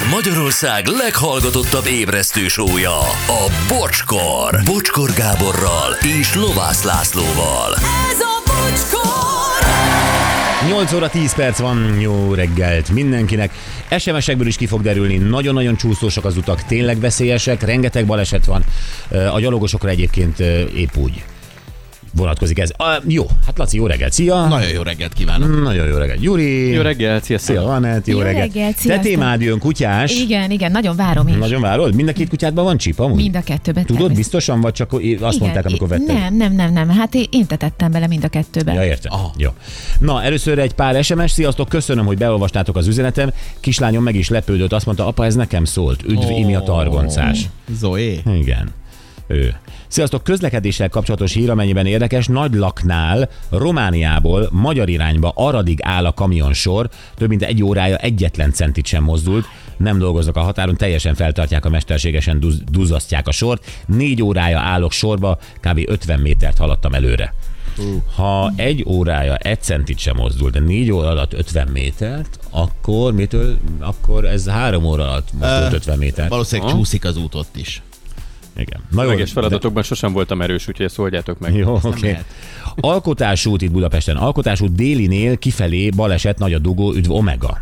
Ez Magyarország leghallgatottabb ébresztő sója, a Bocskor. Bocskor Gáborral és Lovász Lászlóval. Ez a bocskor! 8 óra 10 perc van, jó reggelt mindenkinek. SMS-ekből is ki fog derülni, nagyon-nagyon csúszósak az utak, tényleg veszélyesek, rengeteg baleset van. A gyalogosokra egyébként épp úgy vonatkozik ez. A, jó, hát Laci, jó reggelt, szia! Nagyon jó reggelt kívánok. Nagyon jó reggelt, Gyuri! Jó reggelt, Szia, sziasztok! Anett, jó, Jó reggelt! reggelt, Te témád jön, kutyás. Igen, igen, nagyon várom is. Nagyon várod? Mind a két kutyádban van csip, amúgy? Mind a kettőben. Tudod, természetesen. biztosan, vagy csak azt mondták, amikor vetted? Nem, nem, nem, nem. Hát én, tetettem bele mind a kettőbe. Ja, értem. Aha. Jó. Na, először egy pár SMS. Sziasztok, köszönöm, hogy beolvastátok az üzenetem. Kislányom meg is lepődött, azt mondta, apa, ez nekem szólt. Üdv, Imi a targoncás. Zoé. Igen. Ő. Sziasztok, közlekedéssel kapcsolatos hír, amennyiben érdekes, Nagy Laknál, Romániából magyar irányba Aradig áll a kamionsor, több mint egy órája egyetlen centit sem mozdult, nem dolgozok a határon, teljesen feltartják a mesterségesen, duz, duzzasztják a sort, négy órája állok sorba, kb. 50 métert haladtam előre. Ha egy órája egy centit sem mozdult, de négy óra alatt 50 métert, akkor mitől, akkor ez három óra alatt mozdult Ö, 50 métert. Valószínűleg csúszik az út ott is. Igen. Na jó, Szöveges de- feladatokban sosem voltam erős, úgyhogy ezt oldjátok meg. Jó, oké. Okay. Alkotásút itt Budapesten. Alkotásút délinél kifelé baleset, nagy a dugó, üdv Omega.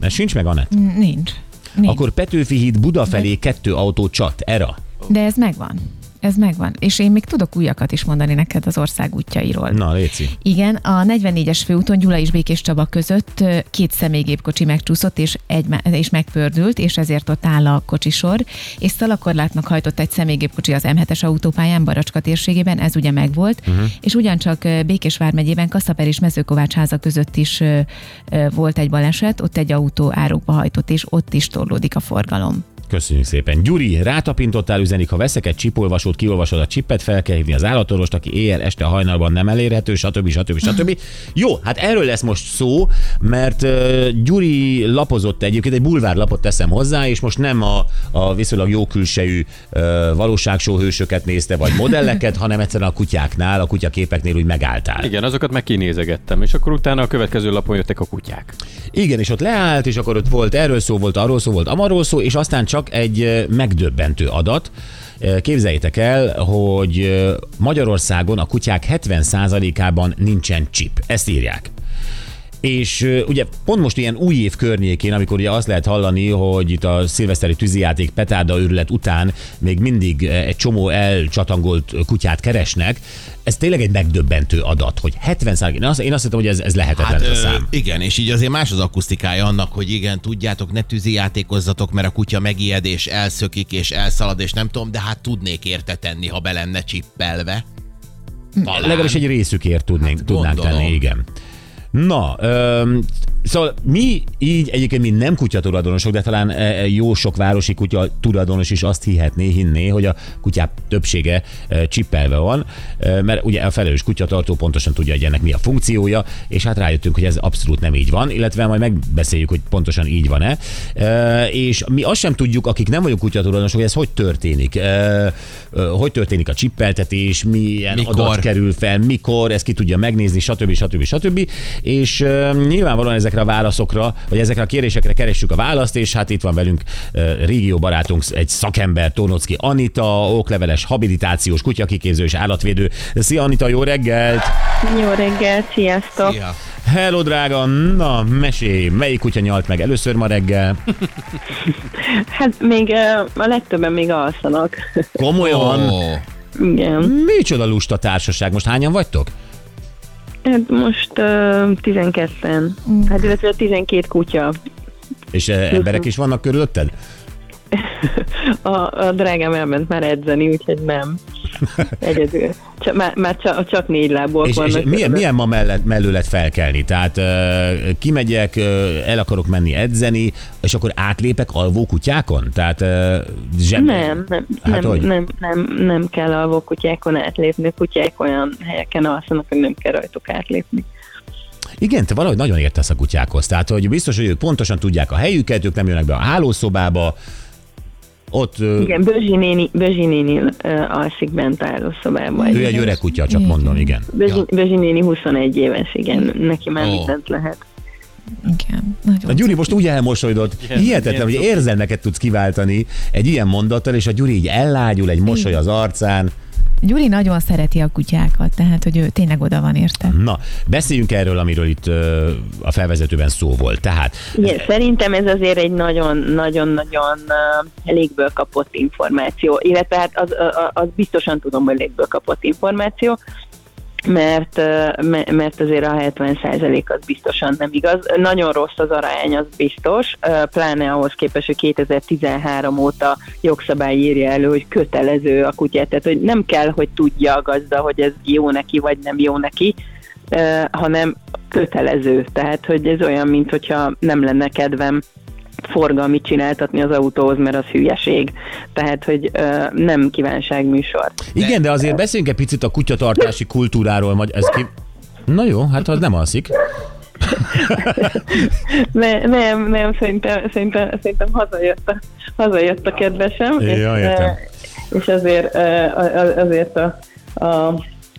Ez sincs meg, Anett? Nincs. Nincs. Akkor Petőfi híd Buda felé kettő autó csat, era. De ez megvan. Ez megvan. És én még tudok újakat is mondani neked az ország útjairól. Na, Léci. Igen, a 44-es főúton Gyula és Békés Csaba között két személygépkocsi megcsúszott és, egy, és megpördült, és ezért ott áll a kocsisor, és szalakorlátnak hajtott egy személygépkocsi az M7-es autópályán Baracska térségében, ez ugye megvolt, uh-huh. és ugyancsak ö, Békés vármegyében Kaszaper és Mezőkovács háza között is volt egy baleset, ott egy autó árokba hajtott, és ott is torlódik a forgalom. Köszönjük szépen. Gyuri, rátapintottál üzenik, ha veszek egy csipolvasót, kiolvasod a csipet, fel kell hívni az állatorvost, aki éjjel, este, hajnalban nem elérhető, stb. stb. stb. Jó, hát erről lesz most szó, mert uh, Gyuri lapozott egyébként, egy bulvárlapot teszem hozzá, és most nem a, a viszonylag jó külsejű uh, valóságshow hősöket nézte, vagy modelleket, hanem egyszerűen a kutyáknál, a kutyaképeknél úgy megálltál. Igen, azokat meg kinézegettem, és akkor utána a következő lapon jöttek a kutyák. Igen, és ott leállt, és akkor ott volt erről szó, volt arról szó, volt amarról szó, és aztán csak egy ö, megdöbbentő adat. Képzeljétek el, hogy Magyarországon a kutyák 70%-ában nincsen chip. Ezt írják. És ö, ugye pont most ilyen új év környékén, amikor ugye azt lehet hallani, hogy itt a szilveszteri tűzijáték petárda őrület után még mindig ö, egy csomó elcsatangolt kutyát keresnek, ez tényleg egy megdöbbentő adat, hogy 70 én azt, én azt hittem, hogy ez, ez lehetetlen Hát, ez a ö, szám. igen, és így azért más az akusztikája annak, hogy igen, tudjátok, ne tűzi játékozzatok, mert a kutya megijed és elszökik és elszalad, és nem tudom, de hát tudnék érte tenni, ha be lenne csippelve. Talán. Legalábbis egy részükért tudnénk, Hát, tudnánk tenni, igen. Na, öm, szóval mi így egyébként mi nem kutya tulajdonosok, de talán e, jó sok városi kutya tulajdonos is azt hihetné, hinné, hogy a kutyák többsége e, csippelve van, e, mert ugye a felelős kutyatartó pontosan tudja, hogy ennek mi a funkciója, és hát rájöttünk, hogy ez abszolút nem így van, illetve majd megbeszéljük, hogy pontosan így van-e. E, és mi azt sem tudjuk, akik nem vagyunk kutyatulajdonosok, hogy ez hogy történik. E, e, hogy történik a csippeltetés, milyen Mikor? adat kerül fel, mikor, ezt ki tudja megnézni, stb. stb. stb. És nyilvánvalóan ezekre a válaszokra, vagy ezekre a kérésekre keressük a választ, és hát itt van velünk régió barátunk, egy szakember, Tornocki Anita, okleveles habilitációs kutyakiképző és állatvédő. Szia Anita, jó reggelt! Jó reggelt, sziasztok! Ja. Hello drága, na mesélj, melyik kutya nyalt meg először ma reggel? Hát még a legtöbben még alszanak. Komolyan? Ó, Igen. Micsoda lusta társaság, most hányan vagytok? Hát most uh, 12-en. Hát illetve 12 kutya. És uh, emberek is vannak körülötted? A, a drágám elment már edzeni, úgyhogy nem. Egyedül. Csak, már, már csak, csak négy lábúak És, és vannak. milyen, milyen ma mellett, mellőlet felkelni? Tehát uh, kimegyek, uh, el akarok menni edzeni, és akkor átlépek alvó kutyákon? Tehát uh, zseb... Nem, nem, Hát nem, hogy? nem, nem, nem kell alvó kutyákon átlépni. Kutyák olyan helyeken alszanak, hogy nem kell rajtuk átlépni. Igen, te valahogy nagyon értesz a kutyákhoz. Tehát, hogy biztos, hogy ők pontosan tudják a helyüket, ők nem jönnek be a hálószobába, ott Igen, Bözsi néni, Bözsi néni uh, alszik bent a hálószobában. ő egy öreg kutya, csak Igen. mondom, igen. Bözsi, Bözsi néni 21 éves, igen, neki már Ó. mindent lehet. Igen, nagyon. A Gyuri most úgy elmosolyodott, hihetetlen, hogy érzelmeket tudsz kiváltani egy ilyen mondattal, és a Gyuri így ellágyul, egy mosoly az arcán. Gyuri nagyon szereti a kutyákat, tehát hogy ő tényleg oda van érte. Na, beszéljünk erről, amiről itt ö, a felvezetőben szó volt. Tehát Igen, szerintem ez azért egy nagyon-nagyon-nagyon légből kapott információ, illetve hát az, az, az biztosan tudom, hogy légből kapott információ, mert, mert azért a 70% az biztosan nem igaz. Nagyon rossz az arány, az biztos, pláne ahhoz képest, hogy 2013 óta jogszabály írja elő, hogy kötelező a kutyát, tehát hogy nem kell, hogy tudja a gazda, hogy ez jó neki, vagy nem jó neki, hanem kötelező. Tehát, hogy ez olyan, mint hogyha nem lenne kedvem forgalmit csináltatni az autóhoz, mert az hülyeség. Tehát, hogy ö, nem kívánságműsor. igen, de azért beszéljünk egy picit a kutyatartási kultúráról. Magy- ez ki... Na jó, hát az nem alszik. Ne, nem, nem, szerintem, szerintem, szerintem hazajött, a, hazajött a kedvesem. Ja, és, értem. és azért, azért a, a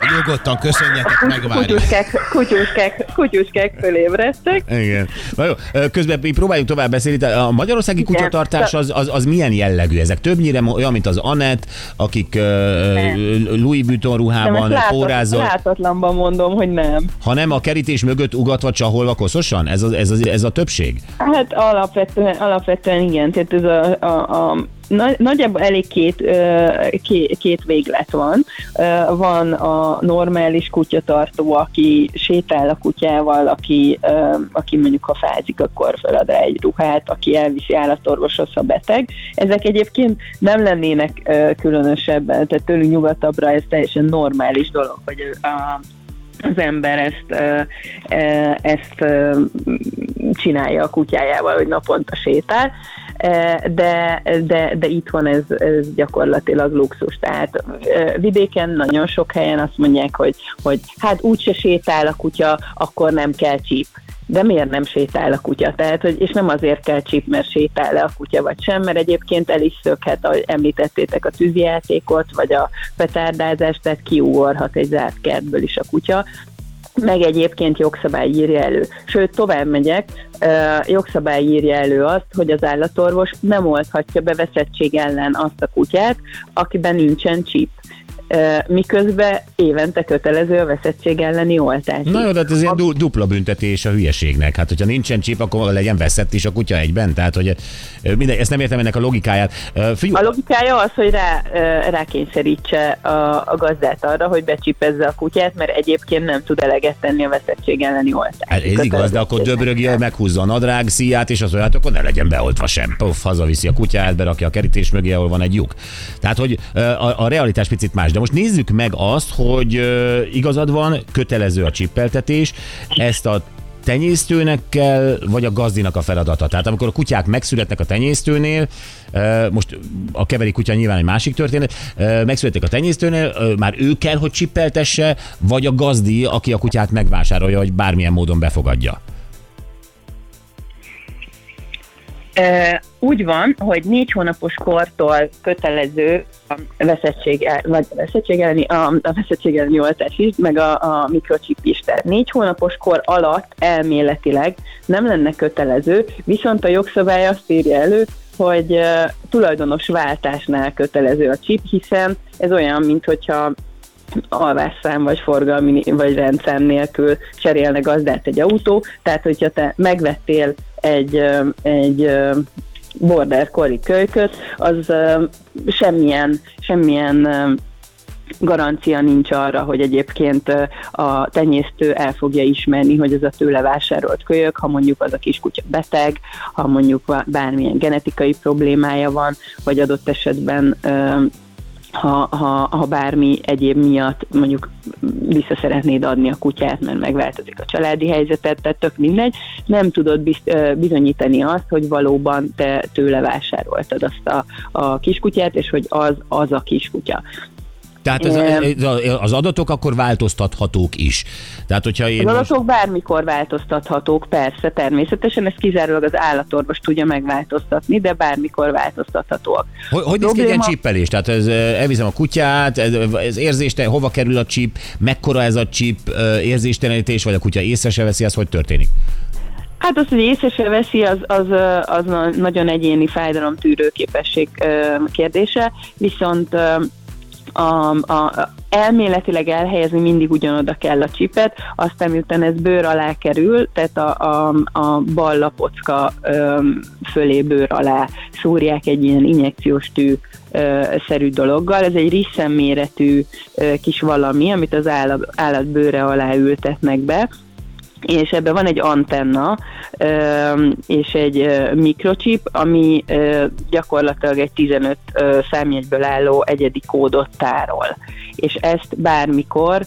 Nyugodtan köszönjetek, megvárjuk. kutyuskák, kutyuskák, kutyuskák fölébredtek. Igen. Na jó, közben mi próbáljunk tovább beszélni. A magyarországi Igen. kutyatartás az, az, az milyen jellegű? Ezek többnyire olyan, mint az Anett, akik ö, Louis Vuitton Nem, ruhában ezt pórázol, látatlanban mondom, hogy nem. hanem a kerítés mögött ugatva, csaholva koszosan? Ez a, ez a, ez a többség? Hát alapvetően, alapvetően igen, tehát ez a, a, a nagy- nagyjából elég két, két, két véglet van. Van a normális kutyatartó, aki sétál a kutyával, aki, aki mondjuk ha fázik, akkor felad rá egy ruhát, aki elviszi állatorvoshoz, ha beteg. Ezek egyébként nem lennének különösebben, tehát tőlünk nyugatabbra ez teljesen normális dolog, hogy a, az ember ezt, ö, ezt csinálja a kutyájával, hogy naponta sétál, de, de, de itt van ez, ez gyakorlatilag luxus. Tehát vidéken nagyon sok helyen azt mondják, hogy, hogy hát úgyse sétál a kutya, akkor nem kell csíp. De miért nem sétál a kutya? Tehát, hogy, és nem azért kell csíp, mert sétál le a kutya, vagy sem, mert egyébként el is szökhet, ahogy említettétek a tűzjátékot, vagy a petárdázást, tehát kiugorhat egy zárt kertből is a kutya, meg egyébként jogszabály írja elő. Sőt, tovább megyek, jogszabály írja elő azt, hogy az állatorvos nem olthatja be veszettség ellen azt a kutyát, akiben nincsen csíp. Miközben évente kötelező a veszettség elleni oltás. Na jó, de hát ez ilyen du- dupla büntetés a hülyeségnek. Hát, hogyha nincsen csíp, akkor legyen veszett is a kutya egyben. Tehát, hogy ö, mindegy, ezt nem értem ennek a logikáját. Figyelj, A logikája az, hogy rá, rákényszerítse a, a gazdát arra, hogy becsipezze a kutyát, mert egyébként nem tud eleget tenni a veszettség elleni oltásra. Hát ez igaz, de akkor döbrögje, meghúzza a nadrág szíját, és az olyat, akkor ne legyen beoltva sem. Puff, hazaviszi a kutyát, berakja a kerítés mögé, ahol van egy lyuk. Tehát, hogy a, a realitás picit más. De most nézzük meg azt, hogy igazad van, kötelező a csippeltetés, ezt a tenyésztőnek kell, vagy a gazdinak a feladata. Tehát amikor a kutyák megszületnek a tenyésztőnél, most a keveri kutya nyilván egy másik történet, megszülettek a tenyésztőnél, már ő kell, hogy csippeltesse, vagy a gazdi, aki a kutyát megvásárolja, vagy bármilyen módon befogadja. Úgy van, hogy négy hónapos kortól kötelező a veszettség, el, vagy a veszettség elleni, a, a veszettség elleni oltás is, meg a, a mikrocsip is. Tehát négy hónapos kor alatt elméletileg nem lenne kötelező, viszont a jogszabály azt írja elő, hogy uh, tulajdonos váltásnál kötelező a chip, hiszen ez olyan, mint hogyha alvásszám vagy forgalmi vagy rendszám nélkül cserélne gazdát egy autó, tehát hogyha te megvettél egy, egy border collie kölyköt, az ö, semmilyen, semmilyen ö, garancia nincs arra, hogy egyébként a tenyésztő el fogja ismerni, hogy ez a tőle vásárolt kölyök, ha mondjuk az a kiskutya beteg, ha mondjuk bármilyen genetikai problémája van, vagy adott esetben ha, ha, ha bármi egyéb miatt mondjuk vissza szeretnéd adni a kutyát, mert megváltozik a családi helyzetet, tehát tök mindegy, nem tudod bizt, bizonyítani azt, hogy valóban te tőle vásároltad azt a, a kiskutyát, és hogy az az a kiskutya. Tehát ez, az adatok akkor változtathatók is. Tehát, hogyha én Az most... adatok bármikor változtathatók, persze, természetesen, ez kizárólag az állatorvos tudja megváltoztatni, de bármikor változtathatóak. Hogy, hogy néz ki egy ilyen csippelés? Tehát ez, elviszem a kutyát, ez, ez érzéste, hova kerül a csip, mekkora ez a csip, érzéstelenítés, vagy a kutya észre se veszi, ez hogy történik? Hát az, hogy észre se veszi, az, az, az na- nagyon egyéni fájdalomtűrő képesség kérdése, viszont a, a, elméletileg elhelyezni mindig ugyanoda kell a csipet, aztán miután ez bőr alá kerül, tehát a, a, a bal lapocka fölé bőr alá szúrják egy ilyen injekciós tű ö, szerű dologgal. Ez egy risszem méretű ö, kis valami, amit az állat, állat bőre alá ültetnek be, és ebben van egy antenna és egy mikrochip, ami gyakorlatilag egy 15 ö, számjegyből álló egyedi kódot tárol. És ezt bármikor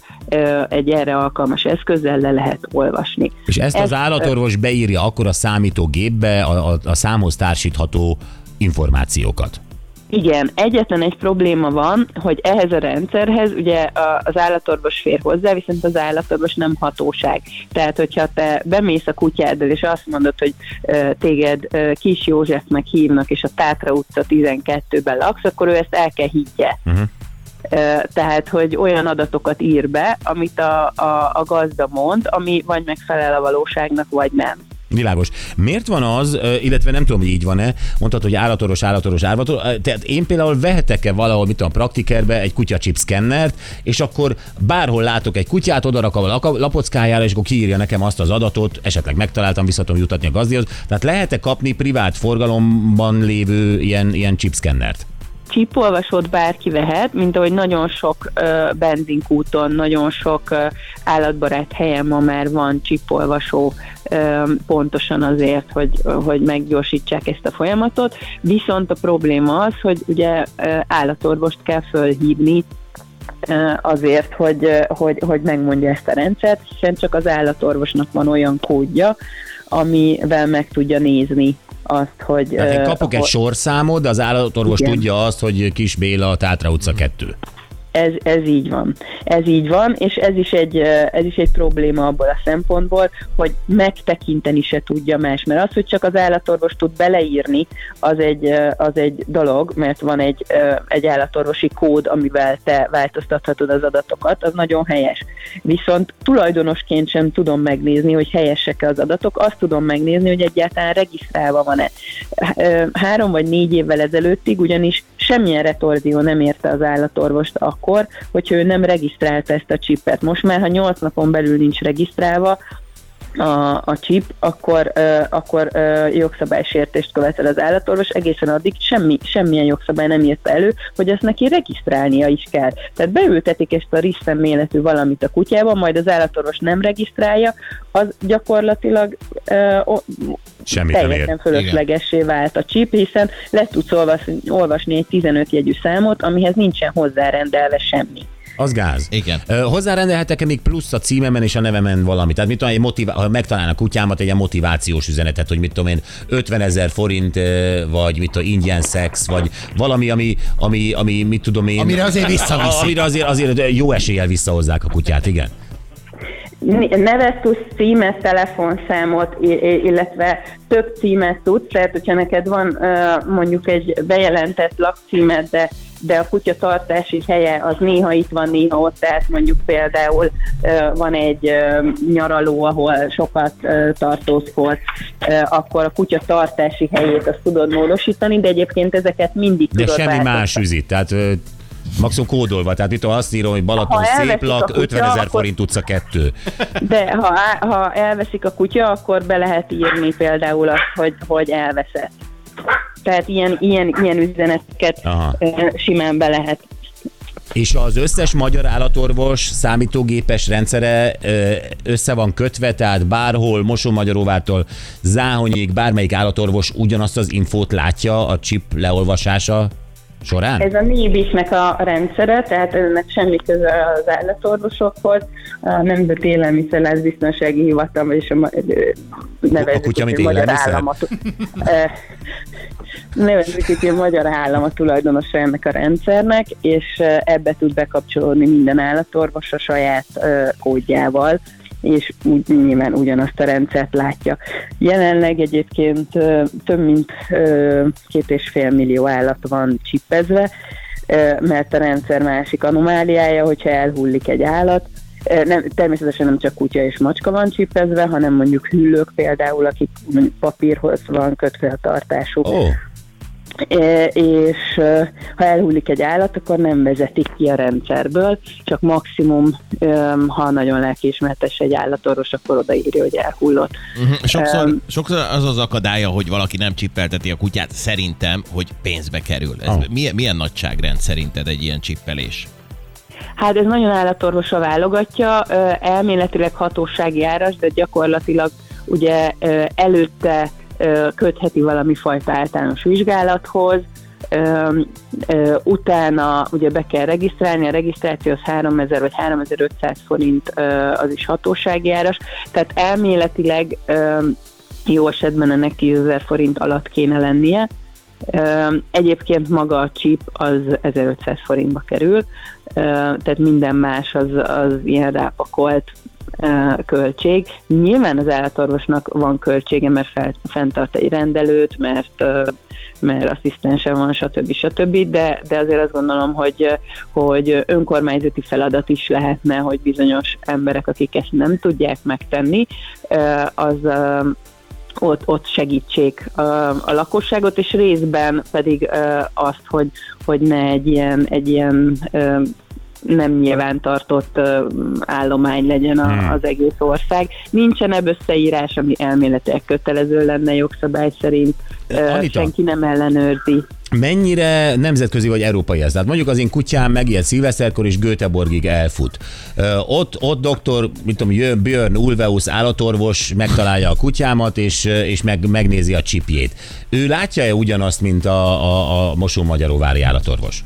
egy erre alkalmas eszközzel le lehet olvasni. És ezt az Ez- állatorvos beírja akkor a számítógépbe a, a, a számhoz társítható információkat. Igen, egyetlen egy probléma van, hogy ehhez a rendszerhez ugye az állatorvos fér hozzá, viszont az állatorvos nem hatóság. Tehát, hogyha te bemész a kutyáddal, és azt mondod, hogy téged Kis Józsefnek hívnak, és a Tátra utca 12-ben laksz, akkor ő ezt el kell higgye. Mhm. Ö, Tehát, hogy olyan adatokat ír be, amit a, a, a gazda mond, ami vagy megfelel a valóságnak, vagy nem. Világos. Miért van az, illetve nem tudom, hogy így van-e, mondtad, hogy állatorvos, állatorvos, ö, tehát én például vehetek-e valahol, mit tudom, praktikerbe egy kutyachip szkennert, és akkor bárhol látok egy kutyát, oda rakom a lapockájára, és akkor kiírja nekem azt az adatot, esetleg megtaláltam, vissza tudom jutatni a gazdihoz. Tehát lehet-e kapni privát forgalomban lévő ilyen, ilyen chip szkennert? Csípolvasót bárki vehet, mint ahogy nagyon sok ö, benzinkúton, nagyon sok ö, állatbarát helyen ma már van csípolvasó ö, pontosan azért, hogy, hogy meggyorsítsák ezt a folyamatot. Viszont a probléma az, hogy ugye ö, állatorvost kell fölhívni azért, hogy, hogy, hogy megmondja ezt a rendszert, hiszen csak az állatorvosnak van olyan kódja, amivel meg tudja nézni azt, hogy... Tehát én kapok egy hogy- sorszámot, de az állatorvos Igen. tudja azt, hogy Kis Béla, a Tátra utca 2. Ez, ez így van. Ez így van, és ez is, egy, ez is egy probléma abból a szempontból, hogy megtekinteni se tudja más. Mert az, hogy csak az állatorvos tud beleírni, az egy, az egy dolog, mert van egy, egy állatorvosi kód, amivel te változtathatod az adatokat, az nagyon helyes. Viszont tulajdonosként sem tudom megnézni, hogy helyesek-e az adatok, azt tudom megnézni, hogy egyáltalán regisztrálva van-e. Három vagy négy évvel ezelőttig ugyanis semmilyen retorzió nem érte az állatorvost akkor, hogyha ő nem regisztrálta ezt a csipet. Most már, ha 8 napon belül nincs regisztrálva, a, a chip, akkor, uh, akkor uh, jogszabálysértést követel az állatorvos, egészen addig semmi, semmilyen jogszabály nem írta elő, hogy ezt neki regisztrálnia is kell. Tehát beültetik ezt a riszem méretű valamit a kutyába, majd az állatorvos nem regisztrálja, az gyakorlatilag uh, nem ér. teljesen fölöslegessé vált a chip, hiszen le tudsz olvasni, olvasni egy 15 jegyű számot, amihez nincsen hozzárendelve semmi. Az gáz. Igen. Ö, Hozzárendelhetek-e még plusz a címemen és a nevemen valami? Tehát mit tudom, egy motivá- ha megtalálnak a kutyámat, egy ilyen motivációs üzenetet, hogy mit tudom én, 50 ezer forint, vagy mit tudom, ingyen szex, vagy valami, ami, ami, ami mit tudom én. Amire azért visszaviszik. Amire azért, azért jó eséllyel visszahozzák a kutyát, igen. nevet tudsz, címet, telefonszámot, illetve több címet tudsz, tehát hogyha neked van mondjuk egy bejelentett lakcímed, de de a kutya tartási helye az néha itt van, néha ott, tehát mondjuk például van egy nyaraló, ahol sokat tartózkodsz, akkor a kutya tartási helyét azt tudod módosítani, de egyébként ezeket mindig De tudod semmi változtatni. más üzít. Tehát maximum kódolva. Tehát mit tudom, azt írom, hogy Balaton Ha szép lak, kutya, 50 ezer forint utca kettő. De ha, ha elveszik a kutya, akkor be lehet írni például azt, hogy, hogy elveszett. Tehát ilyen, ilyen, ilyen üzeneteket Aha. simán be lehet. És az összes magyar állatorvos számítógépes rendszere össze van kötve, tehát bárhol, Mosonmagyaróvától Záhonyig, bármelyik állatorvos ugyanazt az infót látja a chip leolvasása során? Ez a NIBIS-nek a rendszere, tehát ennek semmi köze az állatorvosokhoz. A Nemzeti Élelmiszerlánc Biztonsági Hivatal, és a, nevezzük A kutya, mint élelmiszer? Nevezzük hogy a magyar állam a tulajdonosa ennek a rendszernek, és ebbe tud bekapcsolódni minden állatorvos a saját kódjával és úgy, nyilván ugyanazt a rendszert látja. Jelenleg egyébként több mint két és fél millió állat van csippezve, mert a rendszer másik anomáliája, hogyha elhullik egy állat, Nem, természetesen nem csak kutya és macska van csipezve, hanem mondjuk hüllők például, akik papírhoz van kötve a tartásuk. E, és e, ha elhullik egy állat, akkor nem vezetik ki a rendszerből, csak maximum, e, ha nagyon lelkiismertes egy állatorvos, akkor odaírja, hogy elhullott. Uh-huh. Sokszor, Em. sokszor az az akadálya, hogy valaki nem csippelteti a kutyát, szerintem, hogy pénzbe kerül. Ez Ah. milyen, milyen nagyságrend szerinted egy ilyen csippelés? Hát ez nagyon állatorvosa válogatja, elméletileg hatósági áras, de gyakorlatilag ugye előtte kötheti valami fajta általános vizsgálathoz, utána ugye be kell regisztrálni, a regisztráció az 3000 vagy 3500 forint az is hatósági áras, tehát elméletileg jó esetben ennek 10 000 forint alatt kéne lennie. Egyébként maga a chip az 1500 forintba kerül, tehát minden más az, az ilyen rápakolt költség. Nyilván az állatorvosnak van költsége, mert fel, fenntart egy rendelőt, mert mert asszisztense van, stb. stb. De, de azért azt gondolom, hogy, hogy önkormányzati feladat is lehetne, hogy bizonyos emberek, akik ezt nem tudják megtenni, az ott, ott segítsék a, a lakosságot, és részben pedig azt, hogy, hogy ne egy ilyen, egy ilyen nem nyilvántartott állomány legyen a, Hmm. az egész ország. Nincsen ebből összeírás, ami elméletileg kötelező lenne jogszabály szerint, Anita? senki nem ellenőrzi. mennyire nemzetközi vagy európai ez? Tehát mondjuk az én kutyám megijed szilveszterkor és Göteborgig elfut. Ott, ott doktor, mit tudom, jön Björn Ulveus állatorvos, megtalálja a kutyámat, és, és meg, megnézi a csipjét. Ő látja-e ugyanazt, mint a, a, a Mosó-Magyaróvári állatorvos?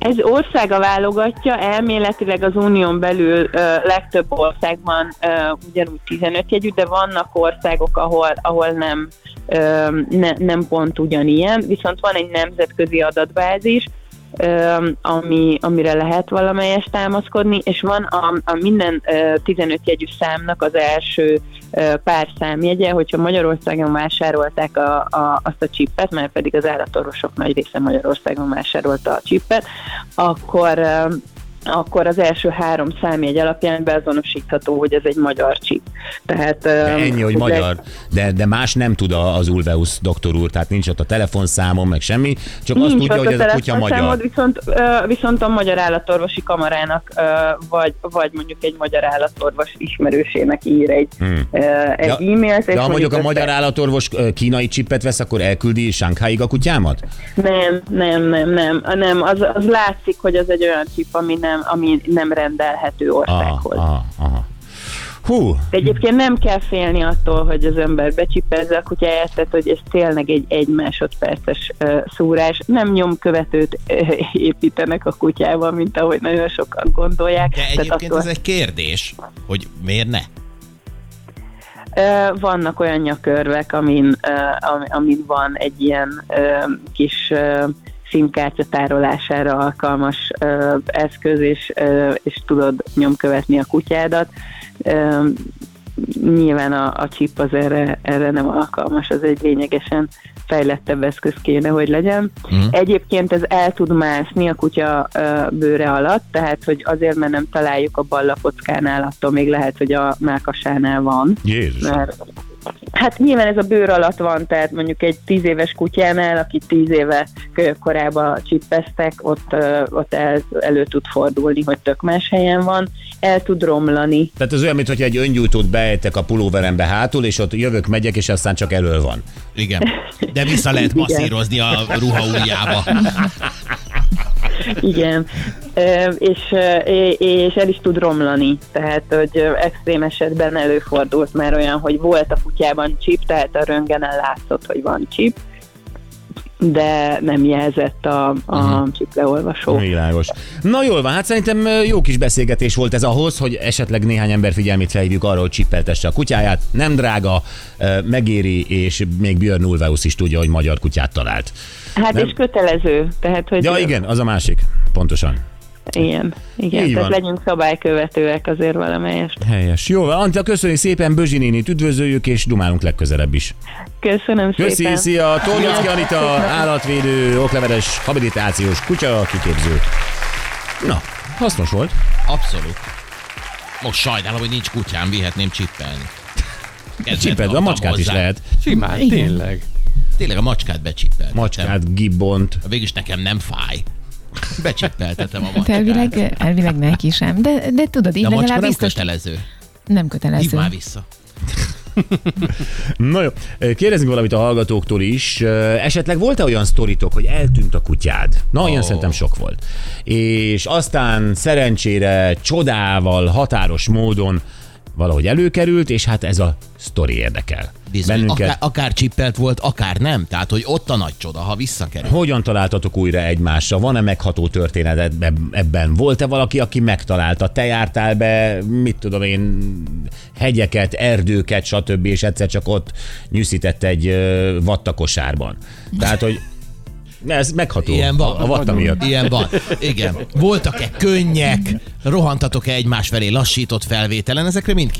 Ez országa válogatja, elméletileg az unión belül ö, legtöbb országban ö, ugyanúgy 15 jegyű, de vannak országok, ahol, ahol nem, ö, ne, nem pont ugyanilyen, viszont van egy nemzetközi adatbázis, ami, amire lehet valamelyest támaszkodni, és van a, a minden ö, 15 jegyű számnak az első pár számjegye, hogyha Magyarországon vásárolták a, a, azt a csippet, mert pedig az állatorvosok nagy része Magyarországon vásárolta a csippet, akkor akkor az első három számjegy alapján beazonosítható, hogy ez egy magyar csip. Tehát, De ennyi, hogy magyar, de, de más nem tud az Ulveus doktor úr, tehát nincs ott a telefonszámom, meg semmi, csak azt Nincs tudja, ott hogy ez a kutya magyar. Viszont, viszont a Magyar Állatorvosi Kamarának, vagy, vagy mondjuk egy magyar állatorvos ismerősének ír egy, Hmm. egy Ja, e-mailt. De ha mondjuk a magyar állatorvos kínai csippet vesz, akkor elküldi Sánkháig a kutyámat? Nem, nem, nem, nem, nem. Az, az látszik, hogy az egy olyan csip, ami nem, ami nem rendelhető Aha, országhoz. aha, aha. Hú, De egyébként nem kell félni attól, hogy az ember becsipezze a kutyáját, tehát hogy ez tényleg egy egy másodperces uh, szúrás. Nem nyomkövetőt uh, építenek a kutyával, mint ahogy nagyon sokan gondolják. De Tehát egyébként attól- ez egy kérdés, hogy miért ne? Vannak olyan nyakörvek, amin, amin van egy ilyen kis SIM-kártya tárolására alkalmas ö, eszköz, és, ö, és tudod nyomkövetni a kutyádat. Ö, Nyilván a, a chip az erre, erre nem alkalmas, az egy lényegesen fejlettebb eszköz kéne, hogy legyen. Mhm. Egyébként ez el tud mászni a kutya ö, bőre alatt, tehát hogy azért, mert nem találjuk a ballakockánál, attól még lehet, hogy a mákasánál van. Jézus. Mert Hát nyilván ez a bőr alatt van, tehát mondjuk egy tíz éves kutyánál, aki tíz éve korában csippeztek, ott, ott el, elő tud fordulni, hogy tök más helyen van, el tud romlani. Tehát ez olyan, mintha egy öngyújtót beejtek a pulóverembe hátul, és ott jövök, megyek, és aztán csak elől van. Igen. De vissza lehet masszírozni a ruha ujjába. Igen, és, és el is tud romlani, tehát hogy extrém esetben előfordult már olyan, hogy volt a kutyában chip, tehát a röntgenen látszott, hogy van chip, de nem jelzett a, a uh-huh. chip leolvasó. Világos. Na jól van, hát szerintem jó kis beszélgetés volt ez ahhoz, hogy esetleg néhány ember figyelmét felhívjuk arra, hogy csippeltesse a kutyáját. Nem drága, megéri, és még Björn Ulvaeus is tudja, hogy magyar kutyát talált. Hát Nem? és kötelező, tehát hogy Ja igen, az a másik. Pontosan. Igen, igen Így tehát van. legyünk szabálykövetőek azért valamelyest. Helyes. Jó, van, Antia, köszönjük szépen, Bözsi nénit üdvözöljük, és dumálunk legközelebb is. Köszönöm Köszi, szépen. szia! Tornyocki Anita, állatvédő, okleveles, habilitációs kutya kiképző. Na, hasznos volt. Abszolút. Most sajnálom, hogy nincs kutyám, vihetném csippelni. Csiped, a macskát is hozzá. lehet. Simán, tényleg. Tényleg a macskát becsippeltetem. Macskát, gibbont. Végülis nekem nem fáj. Becsippeltetem a macskát. elvileg, elvileg neki sem. De, de tudod, így De legalább nem biztos kötelező. nem Hívd kötelező. már vissza. Na jó, kérdezünk valamit a hallgatóktól is. Esetleg volt-e olyan sztoritok, hogy eltűnt a kutyád? Na, olyan Ó. szerintem sok volt. És aztán szerencsére, csodával, határos módon valahogy előkerült, és hát ez a sztori érdekel. Bizony, Bennünket. akár, akár csippelt volt, akár nem. Tehát, hogy ott a nagy csoda, ha visszakerül. Hogyan találtatok újra egymásra? Van-e megható történet eb- ebben? Volt-e valaki, aki megtalálta? Te jártál be, mit tudom én, hegyeket, erdőket, stb. és egyszer csak ott nyűszített egy vattakosárban. Tehát, hogy ez megható. Ilyen van. A, vatta miatt. Ilyen van. Igen. Voltak-e könnyek? Rohantatok-e egymás felé lassított felvételen? Ezekre mind